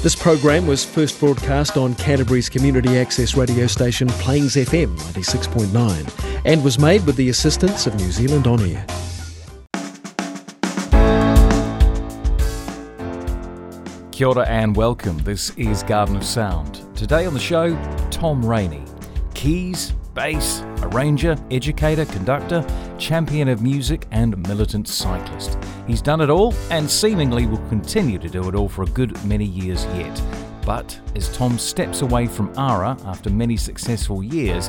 This program was first broadcast on Canterbury's community access radio station Plains FM 96.9 and was made with the assistance of New Zealand On Air. Kia ora and welcome. This is Garden of Sound. Today on the show, Tom Rainey. Keys, bass, arranger, educator, conductor, champion of music, and militant cyclist. He's done it all and seemingly will continue to do it all for a good many years yet. But as Tom steps away from ARA after many successful years,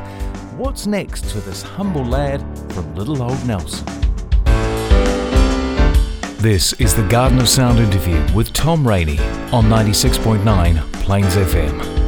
what's next for this humble lad from little old Nelson? This is the Garden of Sound interview with Tom Rainey on 96.9 Plains FM.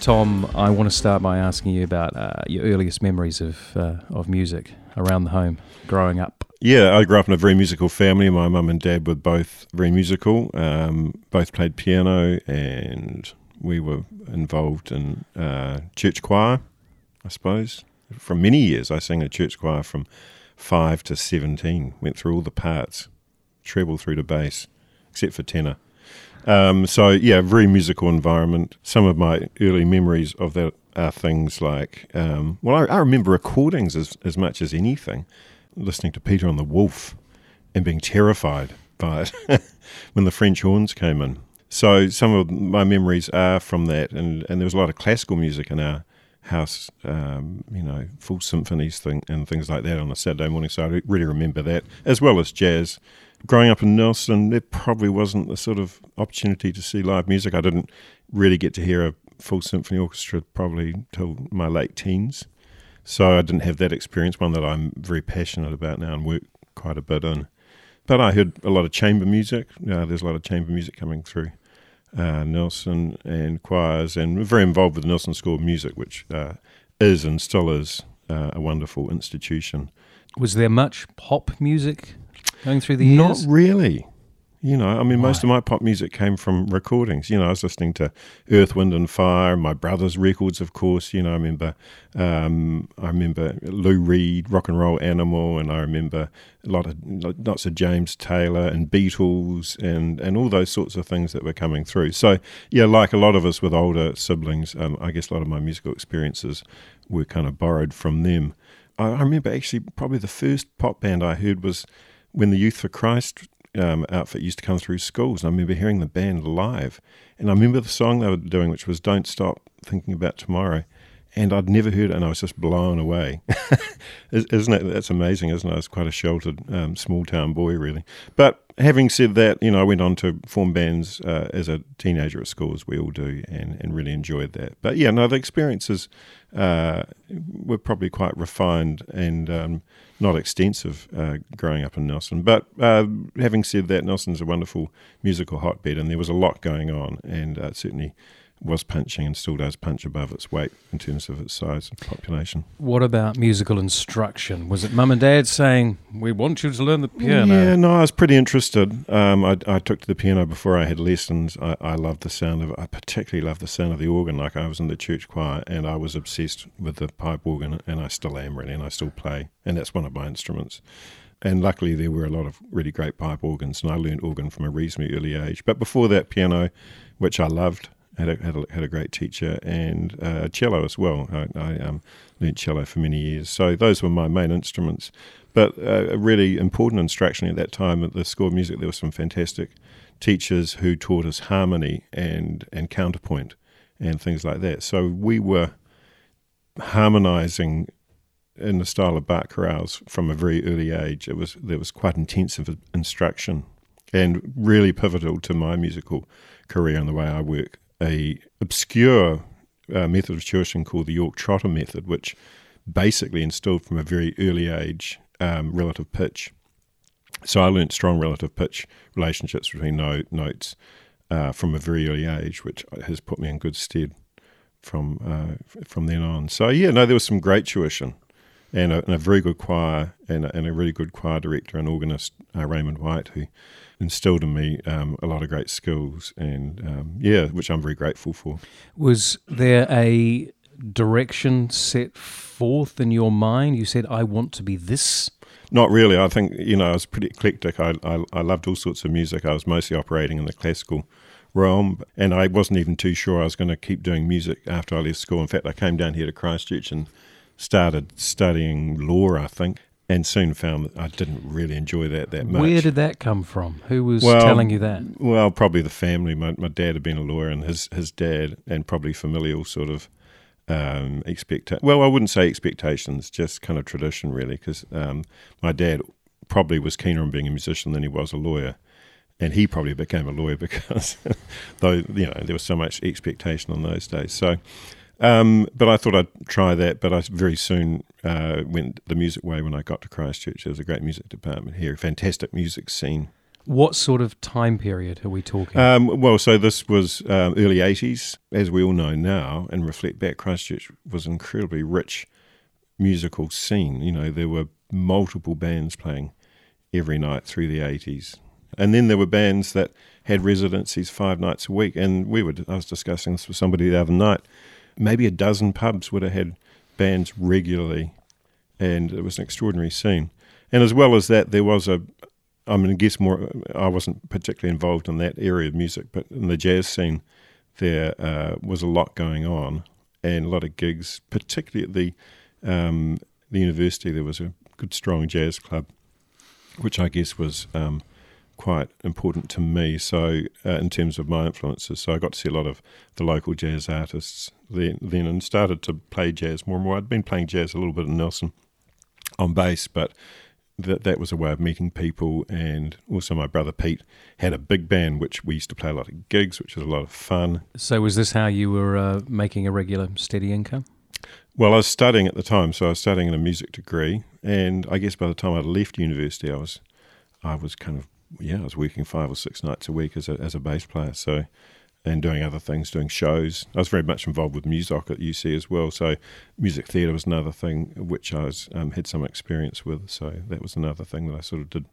Tom, I want to start by asking you about uh, your earliest memories of uh, of music around the home, growing up. Yeah, I grew up in a very musical family. My mum and dad were both very musical. Um, both played piano, and we were involved in uh, church choir. I suppose for many years, I sang in a church choir from five to seventeen. Went through all the parts, treble through to bass, except for tenor. Um, so yeah, very musical environment. Some of my early memories of that are things like, um, well, I, I, remember recordings as as much as anything, listening to Peter and the Wolf, and being terrified by it when the French horns came in. So some of my memories are from that, and and there was a lot of classical music in our house, um, you know, full symphonies thing and things like that on a Saturday morning. So I really remember that, as well as jazz growing up in Nelson, there probably wasn't the sort of opportunity to see live music. I didn't really get to hear a full symphony orchestra probably till my late teens. So I didn't have that experience, one that I'm very passionate about now and work quite a bit in. But I heard a lot of chamber music. Uh, there's a lot of chamber music coming through uh, Nelson and choirs, and we're very involved with the Nelson School of Music, which uh, is and still is uh, a wonderful institution. Was there much pop music going through the years? Not really. You know, I mean, Why? most of my pop music came from recordings. You know, I was listening to Earth, Wind and Fire, my brother's records, of course. You know, I remember, um, I remember Lou Reed, Rock and Roll Animal, and I remember a lot of lots of James Taylor and Beatles and and all those sorts of things that were coming through. So yeah, like a lot of us with older siblings, um, I guess a lot of my musical experiences were kind of borrowed from them. I, I remember actually probably the first pop band I heard was when the Youth for Christ um, outfit used to come through schools, I remember hearing the band live, and I remember the song they were doing, which was "Don't Stop Thinking About Tomorrow," and I'd never heard it, and I was just blown away. isn't it? That's amazing, isn't it? I was quite a sheltered um, small town boy, really. But having said that, you know, I went on to form bands uh, as a teenager at school, as we all do, and, and really enjoyed that. But yeah, no, the experiences uh, were probably quite refined and um, not extensive uh, growing up in Nelson. But uh, having said that, Nelson's a wonderful musical hotbed, and there was a lot going on, and uh, certainly was punching and still does punch above its weight in terms of its size and population. What about musical instruction? Was it mum and dad saying, We want you to learn the piano? Yeah, no, I was pretty interested. Um, I, I, took to the piano before I had lessons. I, I loved the sound of I particularly loved the sound of the organ. Like I was in the church choir and I was obsessed with the pipe organ, and I still am really, and I still play. And that's one of my instruments. And luckily, there were a lot of really great pipe organs, and I learned organ from a reasonably early age. But before that, piano, which I loved, had a, had a, had a great teacher and uh, cello as well. I, I um, learned cello for many years. So those were my main instruments. But uh, a really important instruction at that time at the School of Music, there were some fantastic teachers who taught us harmony and, and counterpoint and things like that. So we were harmonizing in the style of Bach chorales from a very early age. It was there was quite intensive instruction and really pivotal to my musical career and the way I work a obscure uh, method of tuition called the Yorke Trotter method, which basically instilled from a very early age um, relative pitch. So I learnt strong relative pitch relationships between note, notes uh, from a very early age, which has put me in good stead from uh, from then on. So yeah, no, there was some great tuition, and a, and a very good choir, and a, and a, really good choir director and organist, uh, Raymond White, who instilled in me um, a lot of great skills, and um, yeah, which I'm very grateful for. Was there a direction set forth in your mind? You said, I want to be this? Not really. I think, you know, I was pretty eclectic. I, I, I loved all sorts of music. I was mostly operating in the classical realm, and I wasn't even too sure I was going to keep doing music after I left school. In fact, I came down here to Christchurch and started studying law, I think, and soon found that I didn't really enjoy that that much. Where did that come from? Who was Well, telling you that? Well, probably the family. My, my dad had been a lawyer, and his his dad, and probably familial sort of um, expecta- Well, I wouldn't say expectations, just kind of tradition, really, because um, my dad probably was keener on being a musician than he was a lawyer, and he probably became a lawyer because, though you know, there was so much expectation on those days. So. Um, but I thought I'd try that, but I very soon uh, went the music way when I got to Christchurch. There was a great music department here, fantastic music scene. What sort of time period are we talking? Um, well, so this was um, early 80s. As we all know now and reflect back, Christchurch was an incredibly rich musical scene. You know, there were multiple bands playing every night through the 80s. And then there were bands that had residencies five nights a week. And we were, I was discussing this with somebody the other night. Maybe a dozen pubs would have had bands regularly. And it was an extraordinary scene. And as well as that, there was a, I mean, I guess more. I wasn't particularly involved in that area of music, but in the jazz scene, there uh, was a lot going on and a lot of gigs, particularly at the um, the university. There was a good, strong jazz club, which I guess was um, quite important to me. So, uh, in terms of my influences, so I got to see a lot of the local jazz artists then, then, and started to play jazz more and more. I'd been playing jazz a little bit in Nelson on bass, but that that was a way of meeting people. And also, my brother Pete had a big band, which we used to play a lot of gigs, which was a lot of fun. so, was this how you were uh, making a regular, steady income? Well, I was studying at the time, so I was studying in a music degree, and I guess by the time I left university, I was, I was kind of yeah, I was working five or six nights a week as a as a bass player. So, and doing other things, doing shows. I was very much involved with Musoc at UC as well. So, music theatre was another thing which I was um, had some experience with. So that was another thing that I sort of did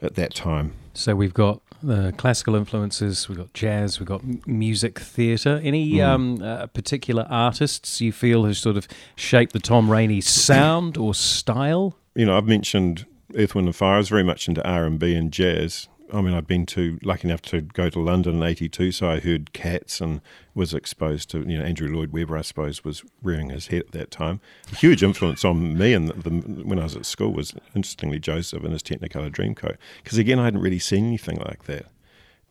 at that time. So we've got uh, classical influences, we've got jazz, we've got m- music theatre. Any Mm. um, uh, particular artists you feel who sort of shaped the Tom Rainey sound or style? you know, I've mentioned Earth, Wind and Fire. I was very much into R and B and jazz. I mean, I'd been to lucky enough to go to London in '82, so I heard Cats and was exposed to you know Andrew Lloyd Webber. I suppose was rearing his head at that time. A huge influence on me and the, the, when I was at school was interestingly Joseph and his Technicolor Dreamcoat because again I hadn't really seen anything like that.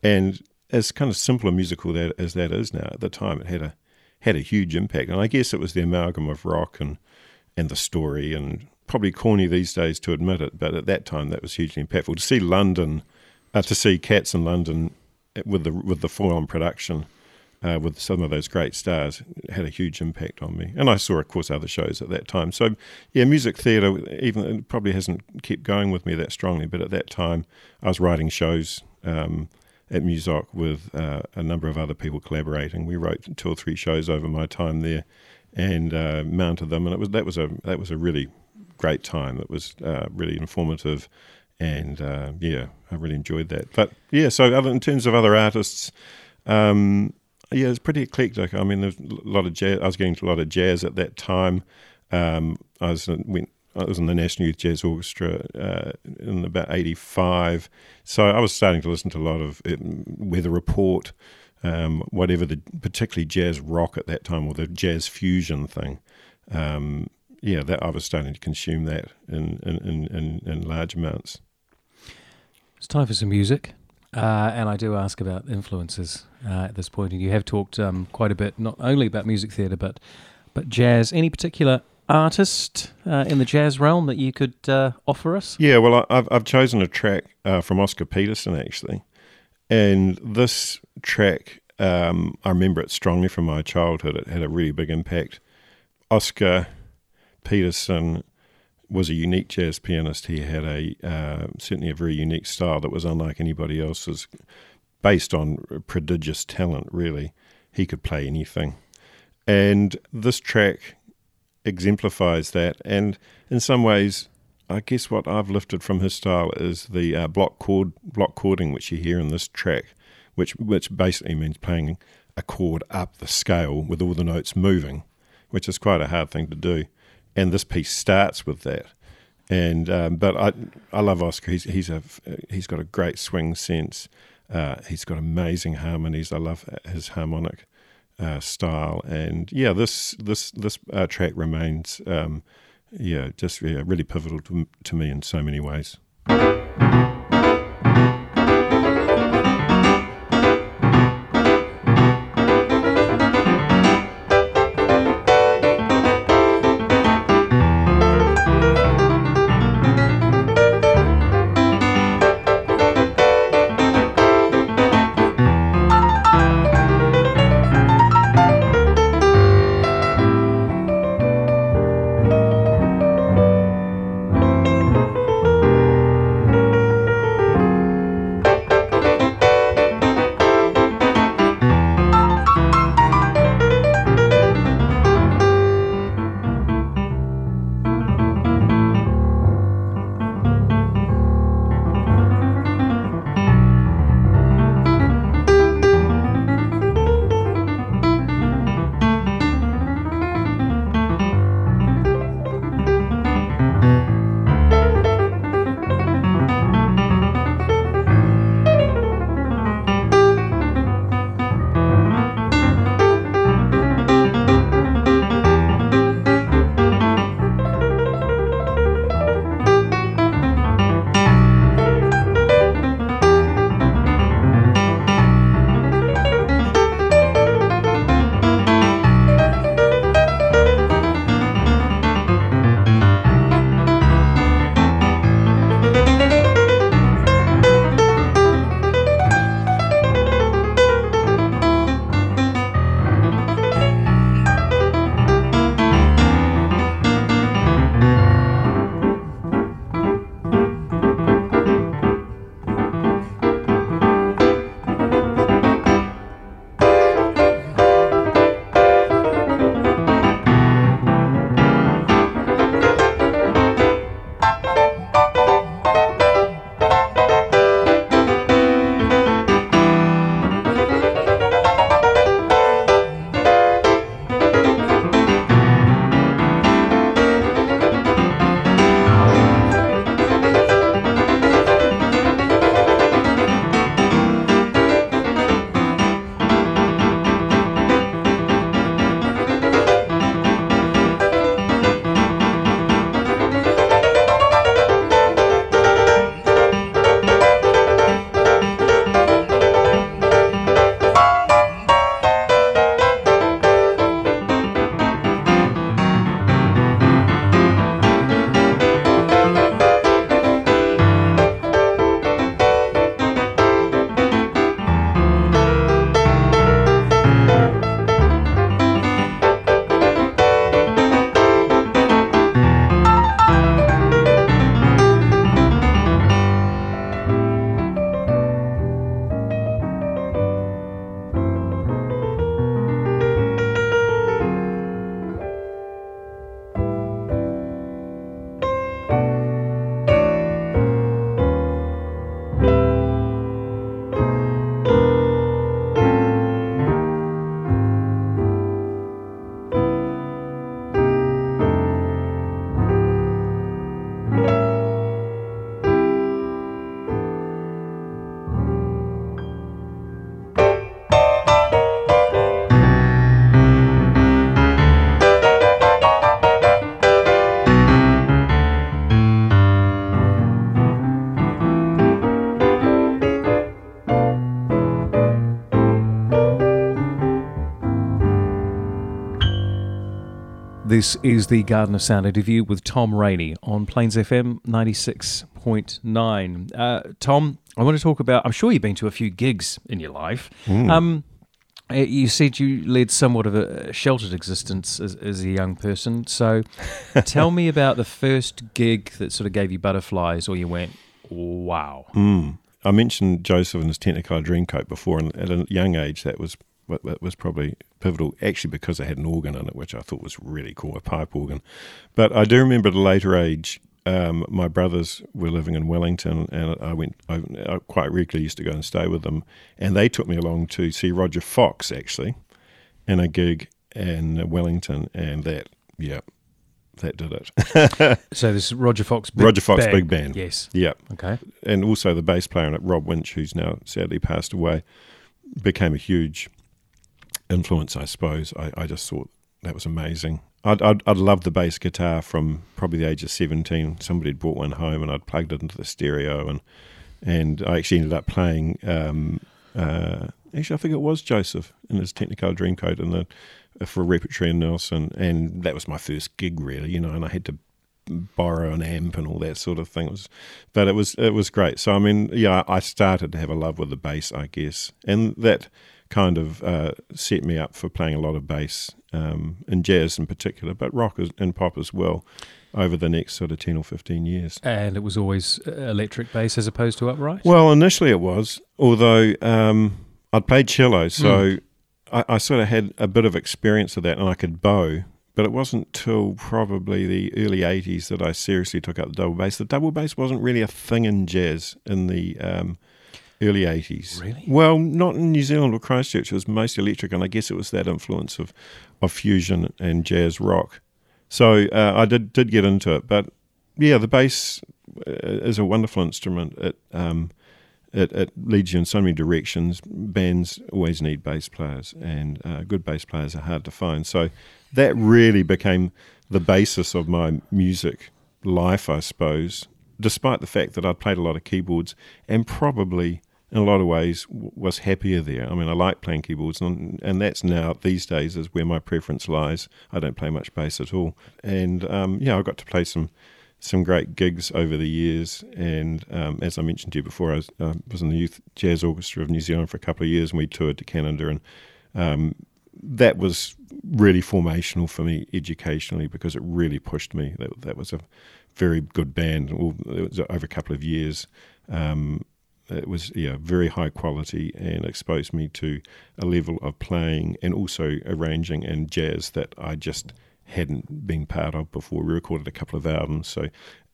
And as kind of simple a musical that as that is now, at the time it had a had a huge impact. And I guess it was the amalgam of rock and and the story and probably corny these days to admit it, but at that time that was hugely impactful. To see London, uh, to see Cats in London with the with the full on production. Uh, with some of those great stars, had a huge impact on me, and I saw, of course, other shows at that time. So, yeah, music theatre, even probably hasn't kept going with me that strongly, but at that time, I was writing shows um, at Musoc with uh, a number of other people collaborating. We wrote two or three shows over my time there, and uh, mounted them, and it was that was a that was a really great time. It was uh, really informative, and uh, yeah, I really enjoyed that. But yeah, so other, in terms of other artists. Um, yeah, it's pretty eclectic. I mean, there's a lot of jazz. I was getting to a lot of jazz at that time. Um, I was went, I was in the National Youth Jazz Orchestra uh, in about '85, so I was starting to listen to a lot of it, Weather Report, um, whatever the particularly jazz rock at that time or the jazz fusion thing. Um, yeah, that I was starting to consume that in, in, in, in large amounts. It's time for some music. Uh, and I do ask about influences uh, at this point. And you have talked um, quite a bit, not only about music theatre, but but jazz. Any particular artist uh, in the jazz realm that you could uh, offer us? Yeah, well, I've I've chosen a track uh, from Oscar Peterson actually, and this track um, I remember it strongly from my childhood. It had a really big impact. Oscar Peterson was a unique jazz pianist. He had a uh, certainly a very unique style that was unlike anybody else's, based on prodigious talent. Really, he could play anything, and this track exemplifies that. And in some ways, I guess what I've lifted from his style is the uh, block chord block chording, which you hear in this track, which which basically means playing a chord up the scale with all the notes moving. which is quite a hard thing to do. And this piece starts with that. And um, but I I love Oscar. He's he's a he's got a great swing sense. Uh, he's got amazing harmonies. I love his harmonic uh, style. And yeah, this this this uh, track remains um, yeah just yeah, really pivotal to, to me in so many ways. This is the Garden of Sound interview with Tom Rainey on Plains FM 96.9. Uh, Tom, I want to talk about, I'm sure you've been to a few gigs in your life. Mm. Um, uh, you said you led somewhat of a sheltered existence as, as a young person. So tell me about the first gig that sort of gave you butterflies or you went, wow. Mm. I mentioned Joseph and his Technicolor Dreamcoat before, and at a young age, that was that was probably pivotal, actually because it had an organ in it, which I thought was really cool, a pipe organ. But I do remember at a later age, um, my brothers were living in Wellington, and I went. I, I, quite regularly used to go and stay with them, and they took me along to see Roger Fox actually, in a gig in Wellington, and that yeah, that did it. so this Roger Fox. Big Roger Fox band. big band. Yes. Yeah, Okay. and also the bass player in it, Rob Winch, who's now sadly passed away, became a huge influence. I suppose I, I just thought that was amazing. I'd, I'd I'd loved the bass guitar from probably the age of seventeen. Somebody had brought one home, and I'd plugged it into the stereo, and and I actually ended up playing. Um, uh, actually, I think it was Joseph in his Technicolor Dreamcoat in the for a repertory in Nelson, and that was my first gig, really. You know, and I had to borrow an amp and all that sort of thing. It was, but it was it was great. So I mean, yeah, I started to have a love with the bass, I guess, and that kind of uh, set me up for playing a lot of bass um, in jazz in particular, but rock and pop as well. Over the next sort of ten or fifteen years. And it was always uh, electric bass as opposed to upright. Well, initially it was, although um, I'd played cello, so I, I sort of had a bit of experience of that, and I could bow. But it wasn't till probably the early '80s that I seriously took up the double bass. The double bass wasn't really a thing in jazz in the um, early '80s. Really? Well, not in New Zealand or Christchurch. It was mostly electric, and I guess it was that influence of, of fusion and jazz rock. So uh, I did did get into it, but yeah, the bass uh, is a wonderful instrument. It um, it, it leads you in so many directions. Bands always need bass players, and uh, good bass players are hard to find. So that really became the basis of my music life, I suppose. Despite the fact that I'd played a lot of keyboards and probably in a lot of ways was happier there. I mean, I like playing keyboards, and, and that's now these days is where my preference lies. I don't play much bass at all, and um, yeah, I got to play some some great gigs over the years. And um, as I mentioned to you before, I was, uh, was in the Youth Jazz Orchestra of New Zealand for a couple of years, and we toured to Canada, and um, that was really formational for me educationally because it really pushed me. That, that was a very good band. Well, it was over a couple of years. Um, it was yeah very high quality and exposed me to a level of playing and also arranging and jazz that I just hadn't been part of before. We recorded a couple of albums, so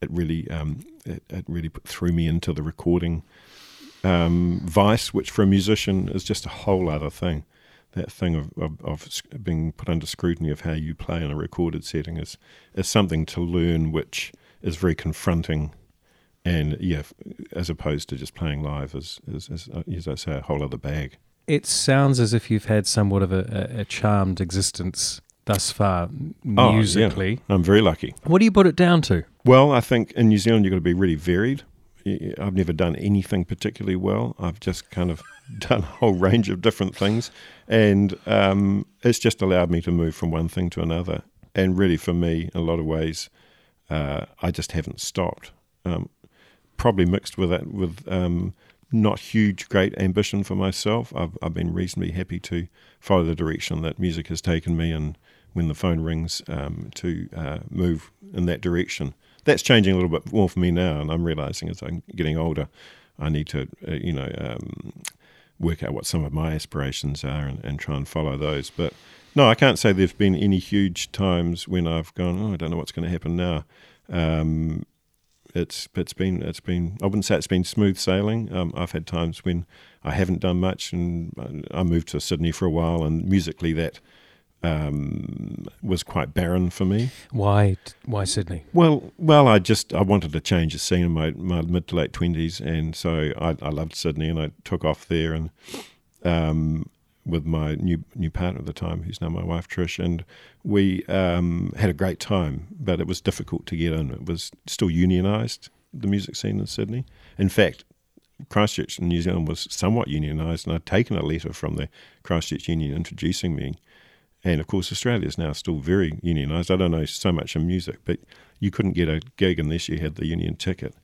it really um, it, it really threw me into the recording um, vice, which for a musician is just a whole other thing. That thing of, of, of being put under scrutiny of how you play in a recorded setting is is something to learn, which is very confronting and yeah, as opposed to just playing live, is, is, is uh, as I say, a whole other bag. It sounds as if you've had somewhat of a, a, charmed existence thus far musically. Oh, yeah. musically. I'm very lucky. What do you put it down to? Well, I think in New Zealand you've got to be really varied. I've never done anything particularly well. I've just kind of done a whole range of different things, and um, it's just allowed me to move from one thing to another. And really, for me, in a lot of ways, uh, I just haven't stopped. Um, probably mixed with that with um, not huge, great ambition for myself. I've, I've been reasonably happy to follow the direction that music has taken me, and when the phone rings, um, to uh, move in that direction. That's changing a little bit more for me now, and I'm realizing as I'm getting older, I need to, uh, you know, um, work out what some of my aspirations are and, and try and follow those. But no, I can't say there've been any huge times when I've gone, oh, I don't know what's going to happen now. Um, it's it's been it's been I wouldn't say it's been smooth sailing. Um, I've had times when I haven't done much, and I moved to Sydney for a while, and musically that um, was quite barren for me. Why? Why Sydney? Well, well, I just I wanted to change the scene in my, my mid to late twenties, and so I, I loved Sydney, and I took off there, and um, with my new new partner at the time, who's now my wife Trish, and we um, had a great time. But it was difficult to get in. It was still unionised, the music scene in Sydney. In fact, Christchurch in New Zealand was somewhat unionised, and I'd taken a letter from the Christchurch Union introducing me. And of course, Australia is now still very unionised. I don't know so much in music, but you couldn't get a gig unless you had the union ticket.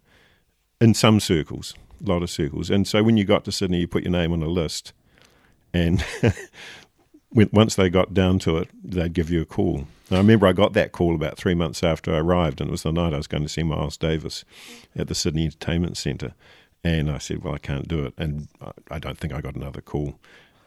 In some circles, a lot of circles. And so when you got to Sydney, you put your name on a list, and once they got down to it, they'd give you a call. I remember I got that call about three months after I arrived, and it was the night I was going to see Miles Davis at the Sydney Entertainment Centre. And I said, Well, I can't do it. And I don't think I got another call.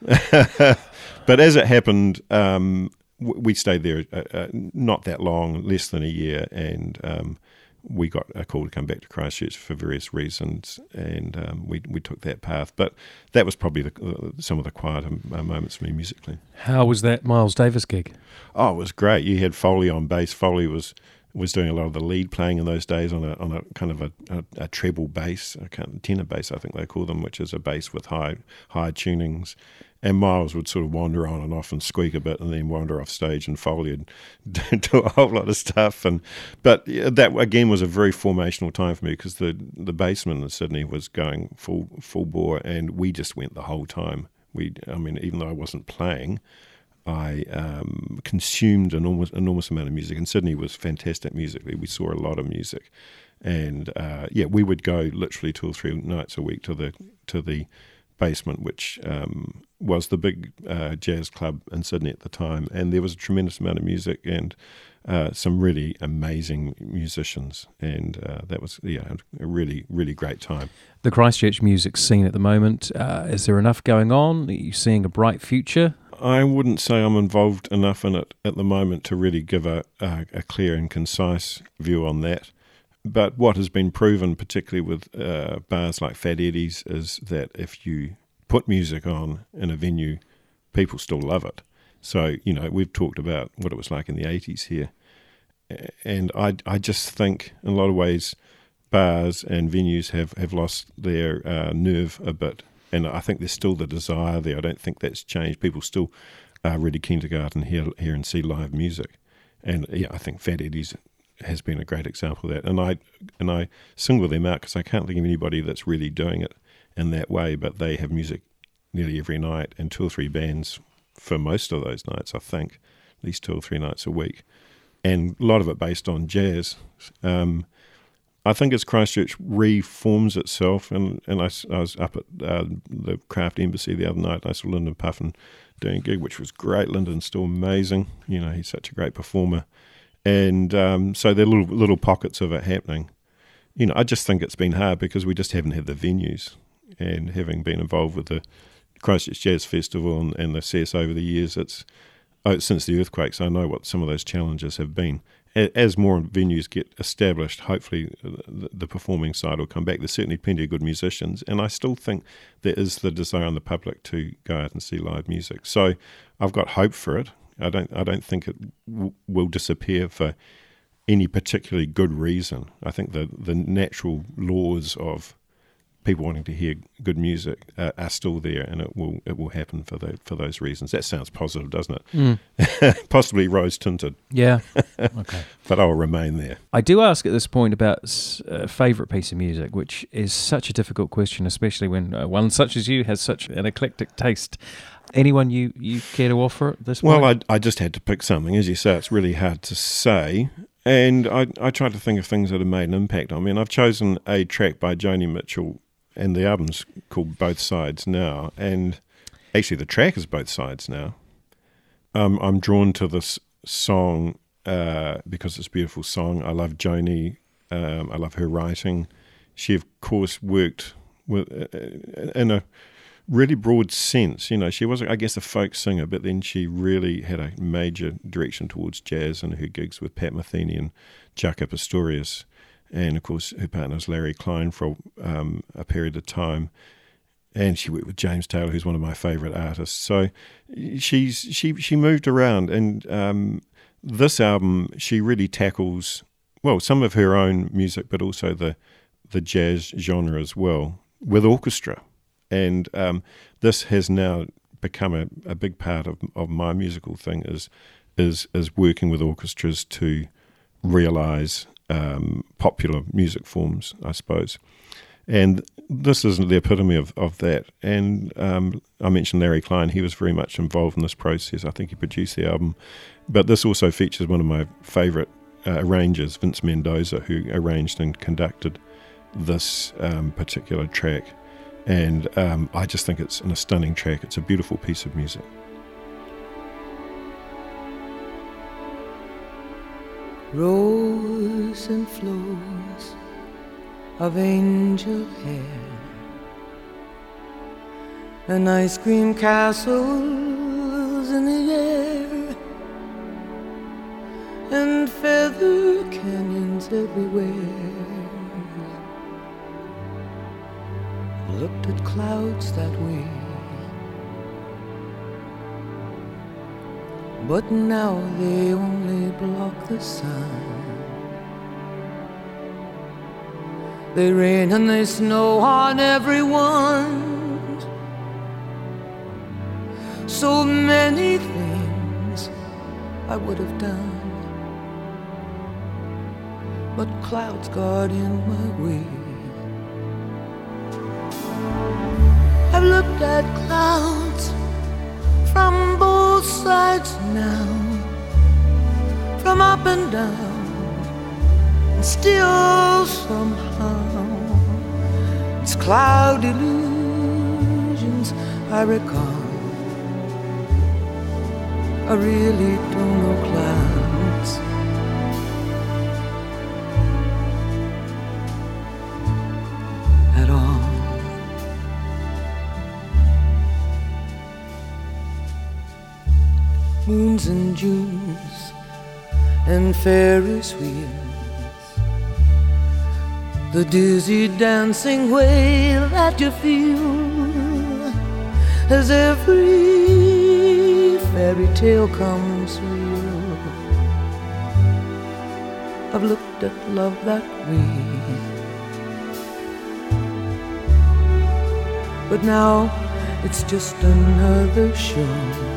but as it happened, um, we stayed there uh, uh, not that long, less than a year, and um, we got a call to come back to Christchurch for various reasons, and um, we we took that path. But that was probably the, uh, some of the quieter uh, moments for me musically. How was that Miles Davis gig? Oh, it was great. You had Foley on bass. Foley was was doing a lot of the lead playing in those days on a on a kind of a, a, a treble bass, a kind of tenor bass, I think they call them, which is a bass with high high tunings. And Miles would sort of wander on and off and squeak a bit, and then wander off stage. And Foley would do a whole lot of stuff. And but that again was a very formational time for me because the the basement in Sydney was going full full bore, and we just went the whole time. We, I mean, even though I wasn't playing, I um, consumed an enormous, enormous amount of music, and Sydney was fantastic musically. We saw a lot of music, and uh, yeah, we would go literally two or three nights a week to the to the basement, which um, was the big uh, jazz club in Sydney at the time, and there was a tremendous amount of music and uh, some really amazing musicians, and uh, that was yeah a really really great time. The Christchurch music scene at the moment uh, is there enough going on? Are you seeing a bright future? I wouldn't say I'm involved enough in it at the moment to really give a, a, a clear and concise view on that. But what has been proven, particularly with uh, bars like Fat Eddie's, is that if you put music on in a venue, people still love it. So, you know, we've talked about what it was like in the 80s here. And I, I just think, in a lot of ways, bars and venues have, have lost their uh, nerve a bit and I think there's still the desire there. I don't think that's changed. People still are really keen to go out and hear hear and see live music, and yeah, I think Fat Eddie's has been a great example of that. And I and I single them out because I can't think of anybody that's really doing it in that way. But they have music nearly every night and two or three bands for most of those nights. I think at least two or three nights a week, and a lot of it based on jazz. Um, I think as Christchurch reforms itself, and, and I, I was up at uh, the Craft Embassy the other night, and I saw Lyndon Puffin doing a gig, which was great. Lyndon's still amazing. You know, he's such a great performer. And um, so there are little, little pockets of it happening. You know, I just think it's been hard because we just haven't had the venues. And having been involved with the Christchurch Jazz Festival and, and the CS over the years, it's oh, since the earthquakes, I know what some of those challenges have been as more venues get established, hopefully the performing side will come back. There's certainly plenty of good musicians, and I still think there is the desire in the public to go out and see live music. So I've got hope for it. I don't. I don't think it w- will disappear for any particularly good reason. I think the the natural laws of people wanting to hear good music uh, are still there, and it will it will happen for the, for those reasons. That sounds positive, doesn't it? Mm. Possibly rose tinted. Yeah. okay. but I'll remain there. I do ask at this point about a uh, favourite piece of music, which is such a difficult question, especially when uh, one such as you has such an eclectic taste. Anyone you, you care to offer at this point? Well, I, I just had to pick something. As you say, it's really hard to say. And I, I tried to think of things that have made an impact on me. And I've chosen a track by Joni Mitchell and the album's called Both Sides Now, and actually the track is Both Sides Now. Um, I'm drawn to this song uh, because it's a beautiful song. I love Joni. Um, I love her writing. She, of course, worked with uh, in a really broad sense. You know, she was, I guess, a folk singer, but then she really had a major direction towards jazz and her gigs with Pat Metheny and Jaco Pastorius and of course her partner Larry Klein for um, a period of time. And she worked with James Taylor, who's one of my favourite artists. So she's she she moved around, and um, this album she really tackles well some of her own music, but also the the jazz genre as well with orchestra. And um, this has now become a, a big part of, of my musical thing is is is working with orchestras to realize um, popular music forms, I suppose. And this isn't the epitome of, of that. And um, I mentioned Larry Klein, he was very much involved in this process. I think he produced the album. But this also features one of my favourite uh, arrangers, Vince Mendoza, who arranged and conducted this um, particular track. And um, I just think it's a stunning track. It's a beautiful piece of music. Rows and flows of angel hair and ice cream castles in the air and feather canyons everywhere. Looked at clouds that way. But now they only block the sun. They rain and they snow on everyone. So many things I would have done. But clouds got in my way. Looked at clouds from both sides now, from up and down, and still somehow it's cloud illusions I recall. I really don't know clouds. Moons and Junes and Ferris wheels. The dizzy dancing way that you feel as every fairy tale comes real. I've looked at love that way. But now it's just another show.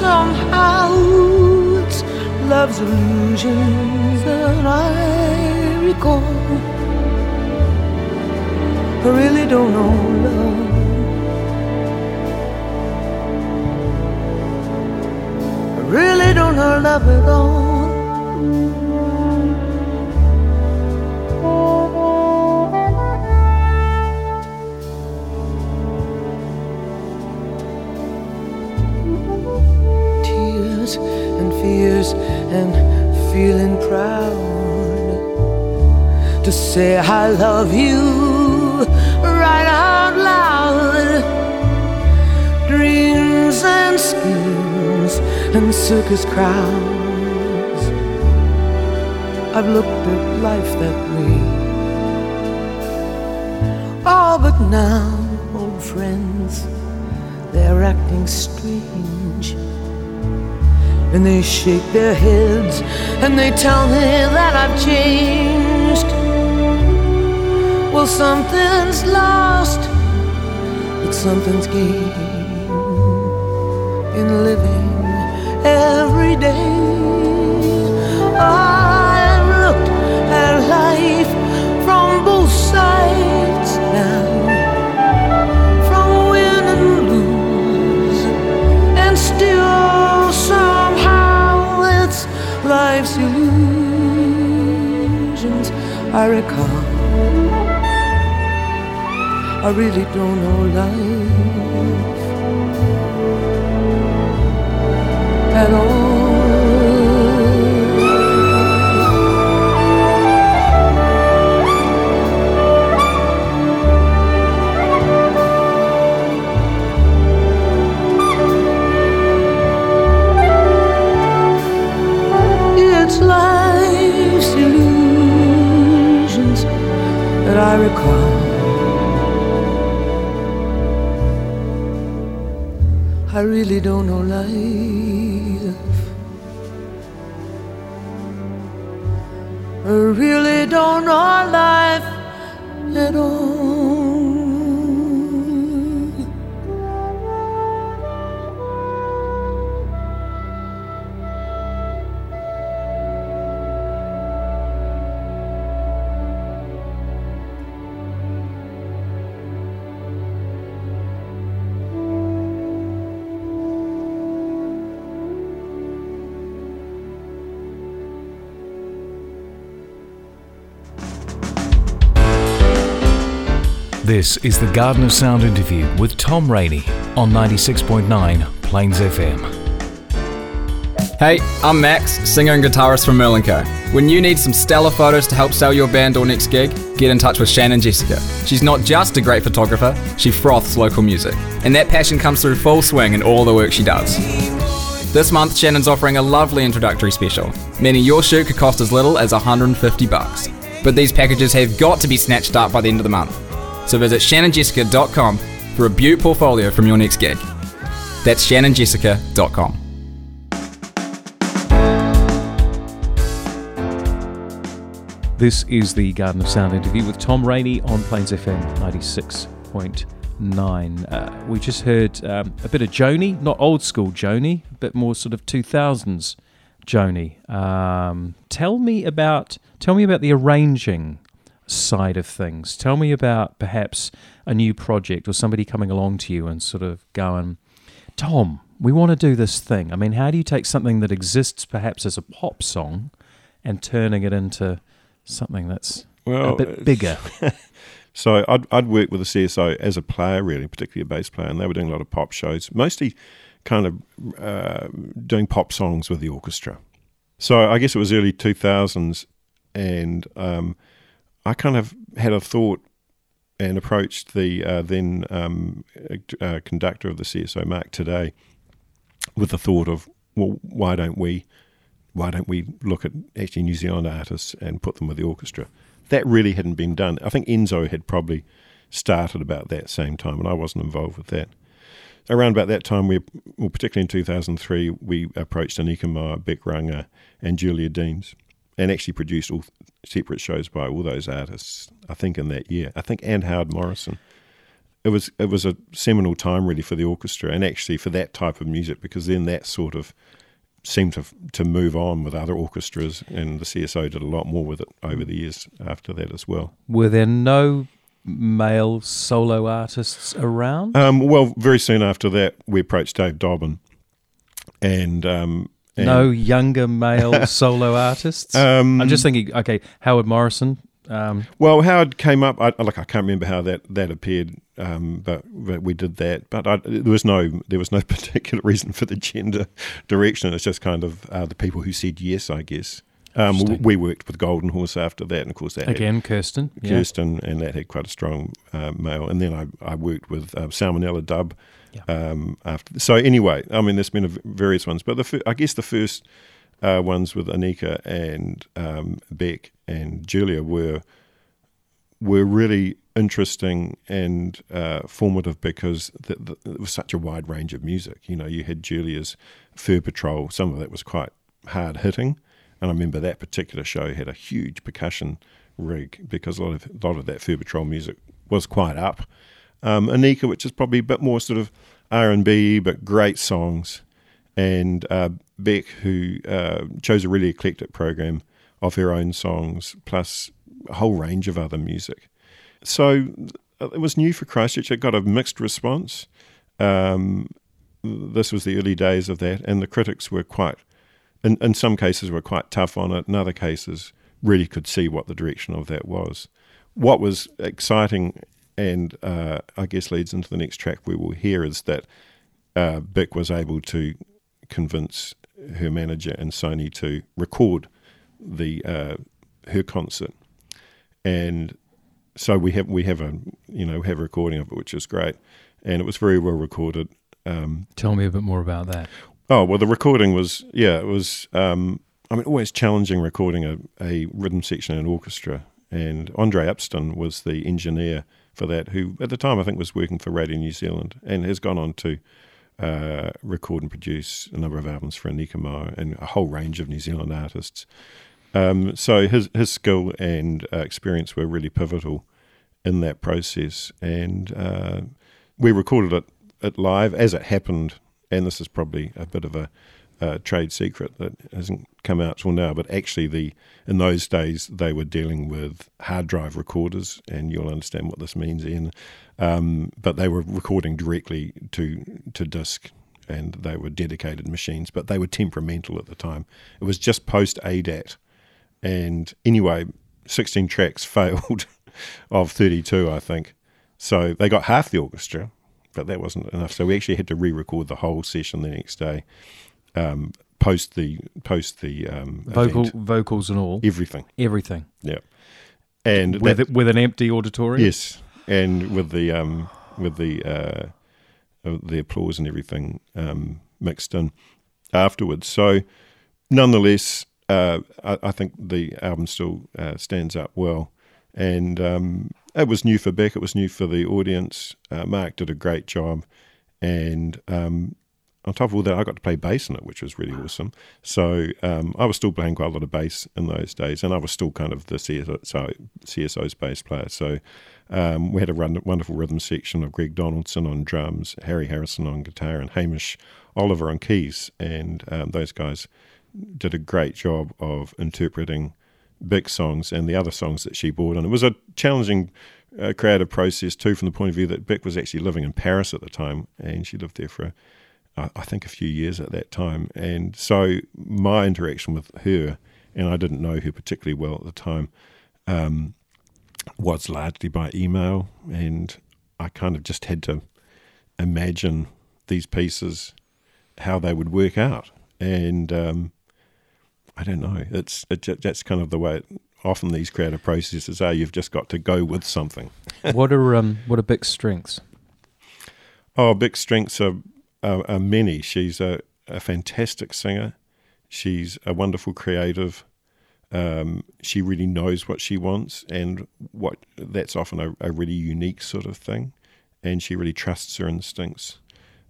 somehow it's love's illusions that I recall. I really don't know love. I really don't know love at all. And feeling proud to say I love you right out loud. Dreams and schemes and circus crowds. I've looked at life that way. All but now, old friends, they're acting strange. And they shake their heads and they tell me that I've changed. Well, something's lost, but something's gained in living every day. I've looked at life from both sides now, from win and lose, and still I recall. I really don't know life at all. I recall. I really don't know life. I really don't know life This is the Garden of Sound interview with Tom Rainey on 96.9 Plains FM. Hey, I'm Max, singer and guitarist from Merlin Co. When you need some stellar photos to help sell your band or next gig, get in touch with Shannon Jessica. She's not just a great photographer, she froths local music. And that passion comes through full swing in all the work she does. This month, Shannon's offering a lovely introductory special, meaning your shoot could cost as little as 150 bucks. But these packages have got to be snatched up by the end of the month. So visit shannonjessica.com for a beaut portfolio from your next gig. That's shannonjessica.com. This is the Garden of Sound interview with Tom Rainey on Plains FM 96.9. Uh, we just heard um, a bit of Joni, not old school Joni, a bit more sort of 2000s Joni. Um, tell me about tell me about the arranging side of things. Tell me about perhaps a new project or somebody coming along to you and sort of going, Tom, we want to do this thing. I mean, how do you take something that exists perhaps as a pop song and turning it into something that's Well, a bit bigger? So I'd, I'd worked with the CSO as a player, really, particularly a bass player, and they were doing a lot of pop shows, mostly kind of uh, doing pop songs with the orchestra. So I guess it was early 2000s, and um, I kind of had a thought and approached the uh, then um, uh, conductor of the CSO, Marc Taddei, with the thought of, well, why don't we, why don't we look at actually New Zealand artists and put them with the orchestra? That really hadn't been done. I think NZSO had probably started about that same time, and I wasn't involved with that. Around about that time, we, well, particularly in 2003, we approached Anika Moa, Bic Runga, and Julia Deans, and actually produced all separate shows by all those artists. I think in that year, I think, and Howard Morrison. It was it was a seminal time really for the orchestra, and actually for that type of music, because then that sort of seemed to to move on with other orchestras, and the CSO did a lot more with it over the years after that as well. Were there no male solo artists around? Um, well, very soon after that, we approached Dave Dobbyn, and, um, no younger male solo artists? Um, I'm just thinking, okay, Howard Morrison. Um, Well, Howard came up. I, like I can't remember how that that appeared, um, but, but we did that. But I, there was no there was no particular reason for the gender direction. It's just kind of uh, the people who said yes, I guess. Um, we worked with Golden Horse after that, and of course that had again, Kirsten. Yeah. Kirsten, and that had quite a strong uh, male. And then I, I worked with uh, Salmonella Dub Yeah. um, after. So anyway, I mean, there's been various ones, but the I guess the first uh, ones with Anika and um, Bic and Julia were were really interesting and uh, formative because th- th- it was such a wide range of music. You know, you had Julia's Fur Patrol. Some of that was quite hard hitting, and I remember that particular show had a huge percussion rig because a lot of a lot of that Fur Patrol music was quite up. Um, Anika, which is probably a bit more sort of R and B, but great songs, and uh, Bic, who uh, chose a really eclectic program of her own songs, plus a whole range of other music. So uh, it was new for Christchurch. It got a mixed response. Um, this was the early days of that, and the critics were quite, in, in some cases, were quite tough on it. In other cases, really could see what the direction of that was. What was exciting, and uh, I guess leads into the next track we will hear, is that uh, Bic was able to convince her manager and Sony to record the uh, her concert, and so we have we have a you know have a recording of it, which is great, and it was very well recorded. Um, Tell me a bit more about that. oh well, the recording was yeah, it was. Um, I mean, always challenging recording a, a rhythm section in an orchestra, and Andre Upston was the engineer for that, who at the time I think was working for Radio New Zealand, and has gone on to uh, record and produce a number of albums for Anika Moa and a whole range of New Zealand artists. Um, so his his skill and uh, experience were really pivotal in that process, and uh, we recorded it, it live as it happened. And this is probably a bit of a, uh trade secret that hasn't come out till now. But actually, the in those days they were dealing with hard drive recorders, and you'll understand what this means. In Um, but they were recording directly to to disc, and they were dedicated machines. But they were temperamental at the time. It was just post ADAT, and anyway, 16 tracks failed of 32, I think. So they got half the orchestra, but that wasn't enough. So we actually had to re-record the whole session the next day, um, post the post the um, Vocal, event. vocals and all, everything. everything Yeah, and with that- with an empty auditorium. yes, and with the um, with the uh, uh, the applause and everything um, mixed in afterwards. So, nonetheless, uh, I, I think the album still uh, stands up well, and um, it was new for Bic. It was new for the audience. Uh, Marc did a great job, and um, on top of all that, I got to play bass in it, which was really awesome. So um, I was still playing quite a lot of bass in those days, and I was still kind of the CSO, so CSO's bass player. So um, we had a run, wonderful rhythm section of Greg Donaldson on drums, Harry Harrison on guitar, and Hamish Oliver on keys, and um, those guys did a great job of interpreting big songs and the other songs that she brought. And it was a challenging uh, creative process too, from the point of view that Bic was actually living in Paris at the time, and she lived there for, I think, a few years at that time. And so my interaction with her, and I didn't know her particularly well at the time, um, was largely by email, and I kind of just had to imagine these pieces, how they would work out, and um, I don't know. It's it, that's kind of the way. It, often these creative processes are. You've just got to go with something. what are um what are Bic's strengths? Oh, Bic's strengths are, are, are many. She's a, a fantastic singer. She's a wonderful creative. Um, she really knows what she wants, and what that's often a, a really unique sort of thing. And she really trusts her instincts.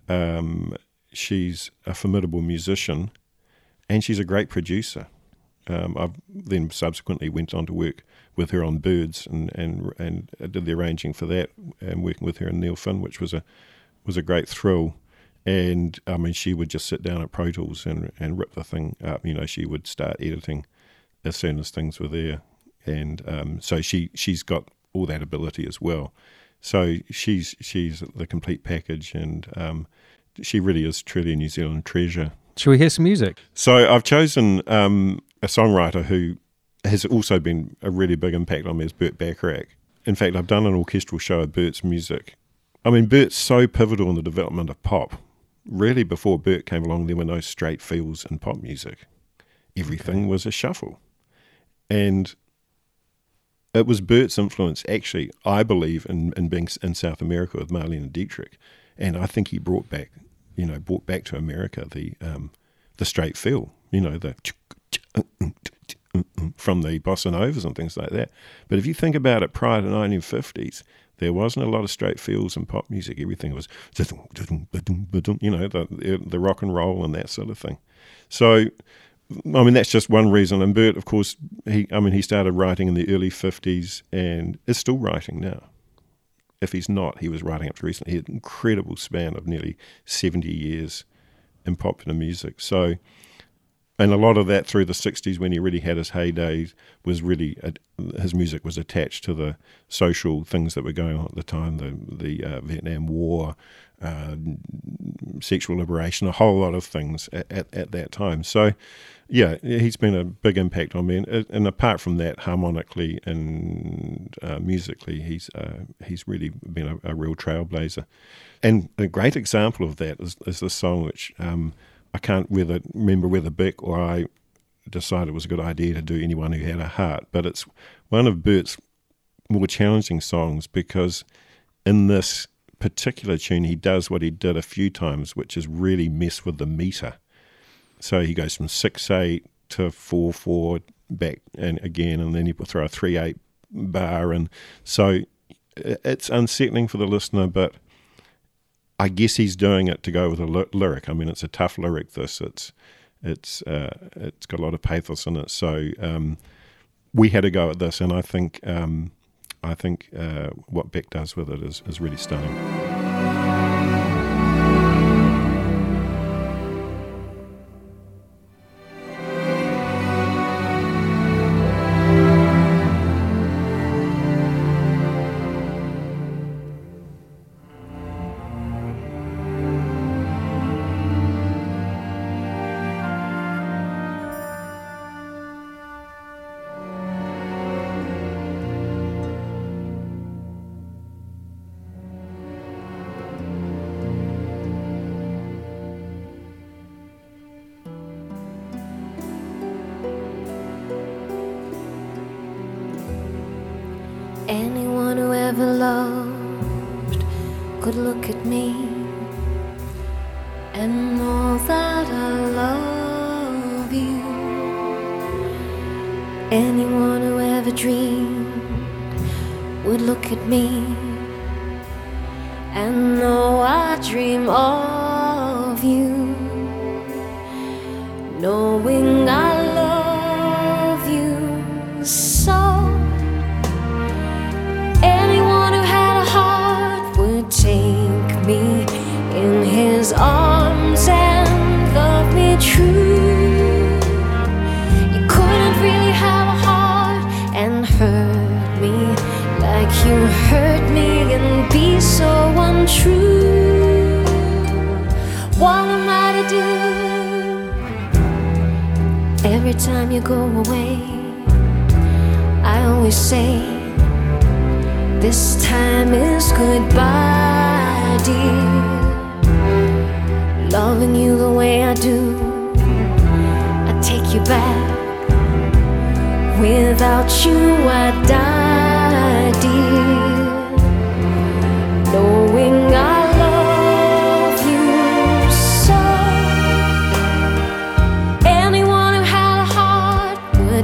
Um, she's a formidable musician, and she's a great producer. Um, I then subsequently went on to work with her on Birds and and and did the arranging for that, and working with her and Neil Finn, which was a was a great thrill. And I mean, she would just sit down at Pro Tools and and rip the thing up. You know, she would start editing as soon as things were there, and um, so she she's got all that ability as well. So she's she's the complete package, and um, she really is truly a New Zealand treasure. Shall we hear some music? So I've chosen um, a songwriter who has also been a really big impact on me is Burt Bacharach. In fact, I've done an orchestral show of Burt's music. I mean, Bert's so pivotal in the development of pop. Really, before Burt came along, there were no straight feels in pop music. Everything was a shuffle. And it was Burt's influence, actually, I believe, in, in being in South America with Marlene Dietrich. And I think he brought back, you know, brought back to America the um, the straight feel, you know, the uh, uh, uh, from the bossa novas and things like that. But if you think about it prior to the 1950s, there wasn't a lot of straight feels in pop music. Everything was, you know, the, the rock and roll and that sort of thing. So, I mean, that's just one reason. And Burt, of course, he, I mean, he started writing in the early 50s and is still writing now. If he's not, he was writing up to recently. He had an incredible span of nearly 70 years in popular music. So, and a lot of that through the 60s when he really had his heyday was really uh, his music was attached to the social things that were going on at the time the the uh, Vietnam War uh, sexual liberation a whole lot of things at, at, at, that time. So yeah he's been a big impact on me. And, and apart from that harmonically and uh, musically he's uh, he's really been a, a, real trailblazer. And a great example of that is, is this song which um, I can't whether remember whether Bic or I decided it was a good idea to do anyone who had a heart, but it's one of Burt's more challenging songs because in this particular tune he does what he did a few times, which is really mess with the meter. So he goes from six eight to four four back and again, and then he will throw a three eight bar, and so it's unsettling for the listener, but I guess he's doing it to go with a ly- lyric. I mean, it's a tough lyric. This it's it's uh, it's got a lot of pathos in it. So um, we had to go at this, and I think um, I think uh, what Bic does with it is is really stunning.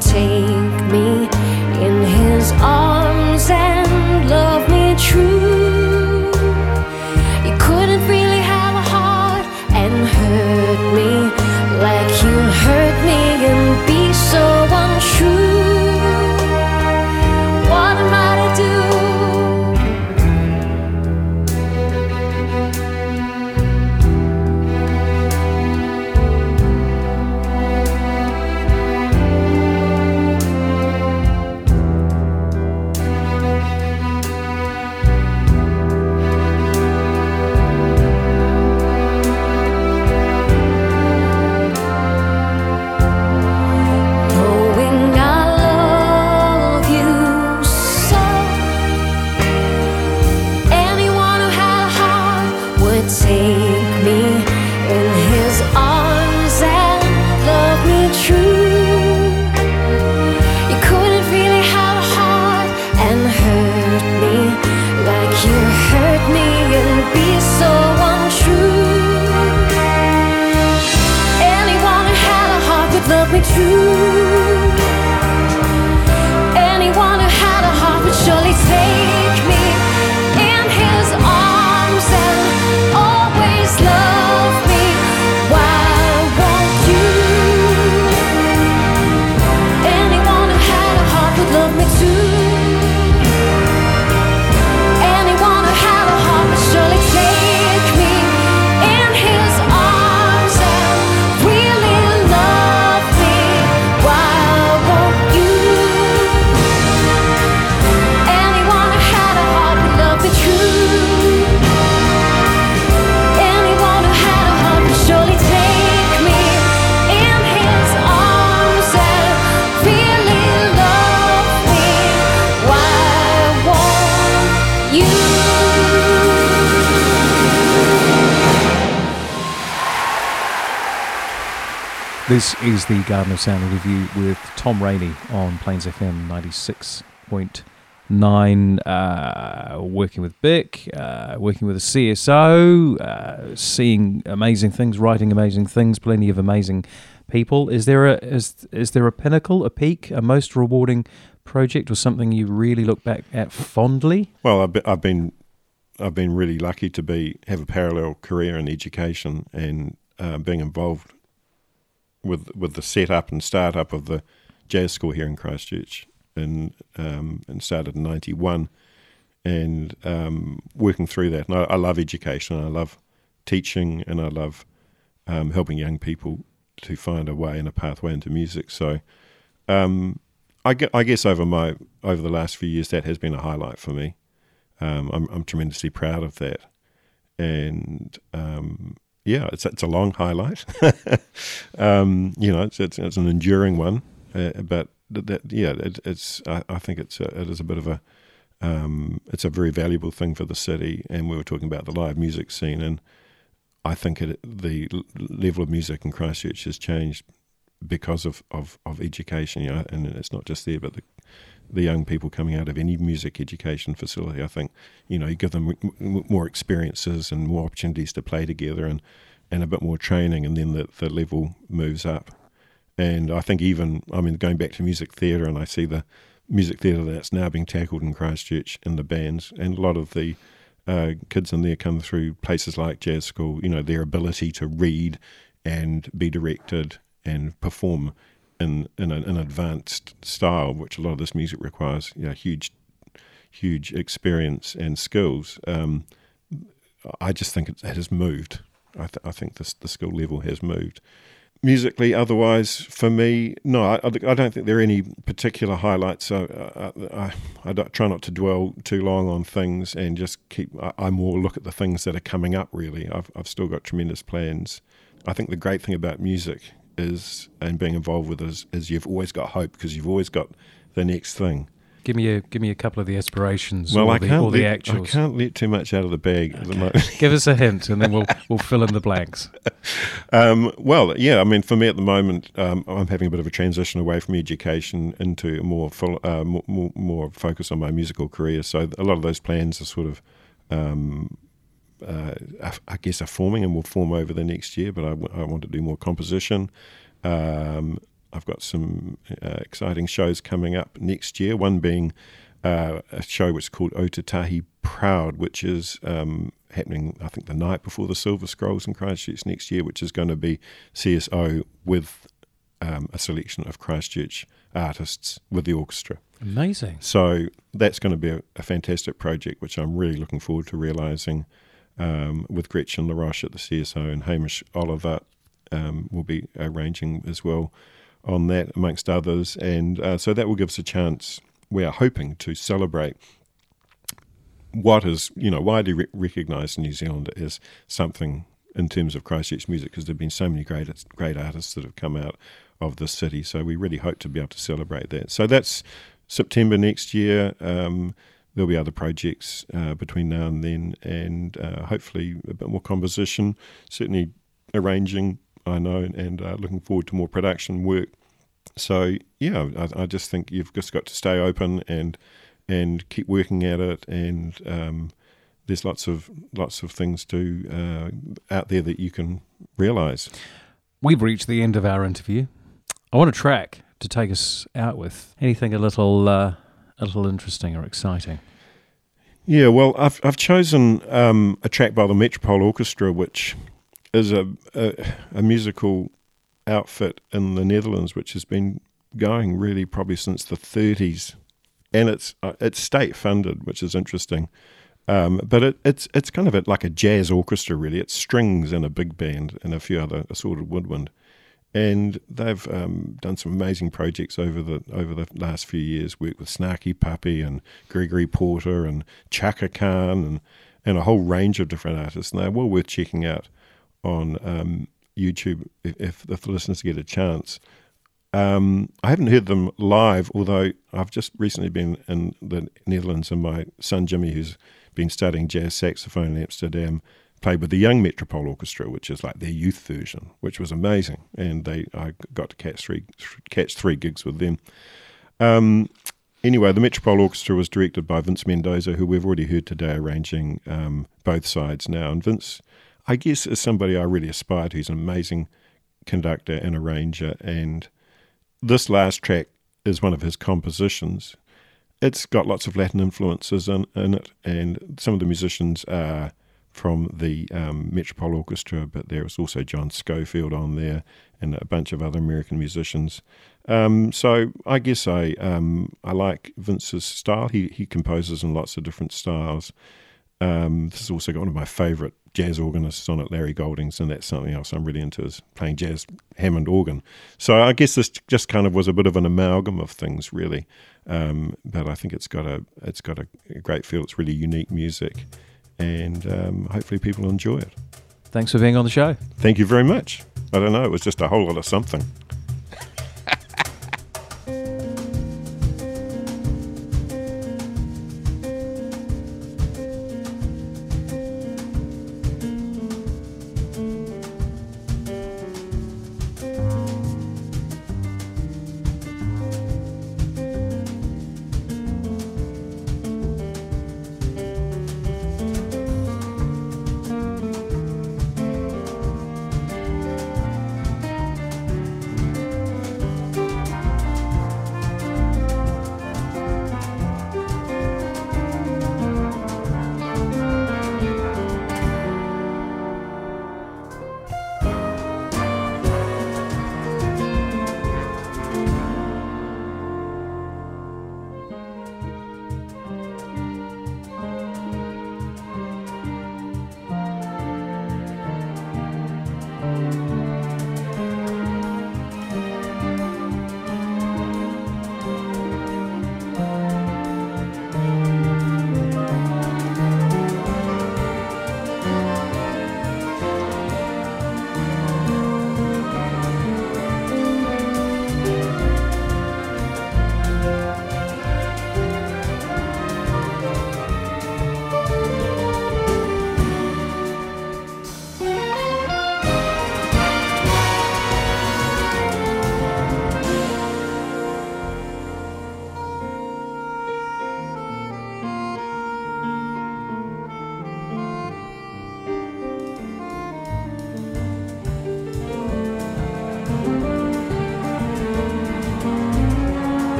Take This is the Garden of Sound review with Tom Rainey on Plains FM 96.9, uh, working with Bic, uh, working with a CSO, uh, seeing amazing things, writing amazing things, plenty of amazing people. Is there a is is there a pinnacle, a peak, a most rewarding project, or something you really look back at fondly? Well, I've been, I've been I've been really lucky to be have a parallel career in education and uh, being involved with with the setup and startup of the jazz school here in Christchurch, and um, and started in '91, and um, working through that. And I, I love education. I love teaching, and I love um, helping young people to find a way and a pathway into music. So. Um, I, gue- I guess over my over the last few years, that has been a highlight for me. Um, I'm, I'm tremendously proud of that, and um, yeah, it's it's a long highlight. um, you know, it's, it's it's an enduring one, uh, but that, yeah, it, it's I, I think it's a, it is a bit of a um, it's a very valuable thing for the city, and we were talking about the live music scene, and I think it, the level of music in Christchurch has changed because of, of, of education, you know, and it's not just there, but the the young people coming out of any music education facility. I think you know you give them more experiences and more opportunities to play together and and a bit more training, and then the the level moves up. And I think even I mean going back to music theatre, and I see the music theatre that's now being tackled in Christchurch in the bands, and a lot of the uh, kids in there come through places like jazz school. You know their ability to read and be directed and perform in in an, an advanced style, which a lot of this music requires, know, huge, huge experience and skills. Um, I just think it, it has moved. I, th- I think the skill level has moved. Musically, otherwise, for me, no, I, I don't think there are any particular highlights. I, I, I, try not to dwell too long on things and just keep. I more look at the things that are coming up. Really, I've I've still got tremendous plans. I think the great thing about music is and being involved with is, is you've always got hope because you've always got the next thing. Give me a give me a couple of the aspirations Well, or, I the, can't or the let, actuals. I can't let too much out of the bag at the moment. Give us a hint, and then we'll we'll fill in the blanks. Um, well, yeah, I mean, for me at the moment, um, I'm having a bit of a transition away from education into a more full, uh, more, more, more focus on my musical career. So a lot of those plans are sort of, um, uh, I, I guess, are forming and will form over the next year. But I, w- I want to do more composition. Um, I've got some uh, exciting shows coming up next year. One being uh, a show which is called Ōtautahi Proud, which is um, happening, I think, the night before the Silver Scrolls in Christchurch next year, which is going to be CSO with um, a selection of Christchurch artists with the orchestra. Amazing. So that's going to be a, a fantastic project, which I'm really looking forward to realising um, with Gretchen LaRoche at the CSO and Hamish Oliver um, will be arranging as well on that, amongst others. And uh, so that will give us a chance. We are hoping to celebrate what is, you know, widely re- recognised in New Zealand as something in terms of Christchurch music, because there have been so many great great artists that have come out of the city. So we really hope to be able to celebrate that. So that's September next year. Um, there'll be other projects uh, between now and then, and uh, hopefully a bit more composition. Certainly arranging, I know, and uh, looking forward to more production work. So yeah, I, I just think you've just got to stay open and and keep working at it and. Um, there's lots of lots of things to uh, out there that you can realise. We've reached the end of our interview. I want a track to take us out with. Anything a little uh, a little interesting or exciting. Yeah, well, I've I've chosen um, a track by the Metropole Orchestra, which is a, a a musical outfit in the Netherlands, which has been going really probably since the 30s, and it's uh, it's state funded, which is interesting. Um, but it, it's it's kind of a, like a jazz orchestra, really. It's strings and a big band and a few other assorted woodwind, and they've um, done some amazing projects over the over the last few years. Worked with Snarky Puppy and Gregory Porter and Chaka Khan and and a whole range of different artists. And they're well worth checking out on um, YouTube if, if the listeners get a chance. Um, I haven't heard them live, although I've just recently been in the Netherlands, and my son Jimmy, who's been studying jazz saxophone in Amsterdam, played with the Young Metropole Orchestra, which is like their youth version, which was amazing. And they I got to catch three catch three gigs with them. Um, anyway, the Metropole Orchestra was directed by Vince Mendoza, who we've already heard today, arranging um, both sides now. And Vince, I guess, is somebody I really aspire to. He's an amazing conductor and arranger, and this last track is one of his compositions. It's got lots of Latin influences in, in it, and some of the musicians are from the um, Metropole Orchestra, but there was also John Scofield on there and a bunch of other American musicians. Um, so I guess I um, I like Vince's style. He he composes in lots of different styles. Um, this has also got one of my favourite jazz organists on it, Larry Goldings, and that's something else I'm really into is playing jazz Hammond organ. So I guess this just kind of was a bit of an amalgam of things, really. Um, but I think it's got a it's got a, a great feel. It's really unique music, and um, hopefully people enjoy it. Thanks for being on the show. Thank you very much. I don't know, it was just a whole lot of something.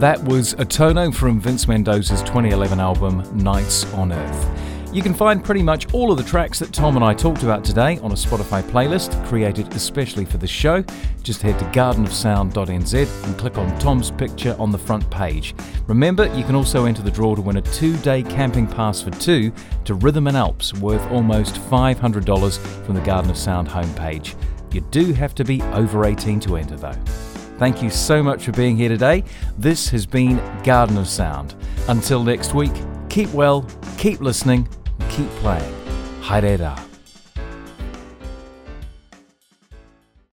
That was Atono from Vince Mendoza's 2011 album Nights on Earth. You can find pretty much all of the tracks that Tom and I talked about today on a Spotify playlist created especially for this show. Just head to gardenofsound.nz and click on Tom's picture on the front page. Remember, you can also enter the draw to win a two day camping pass for two to Rhythm and Alps worth almost $500 from the Garden of Sound homepage. You do have to be over 18 to enter though. Thank you so much for being here today. This has been Garden of Sound. Until next week, keep well, keep listening, keep playing. Haere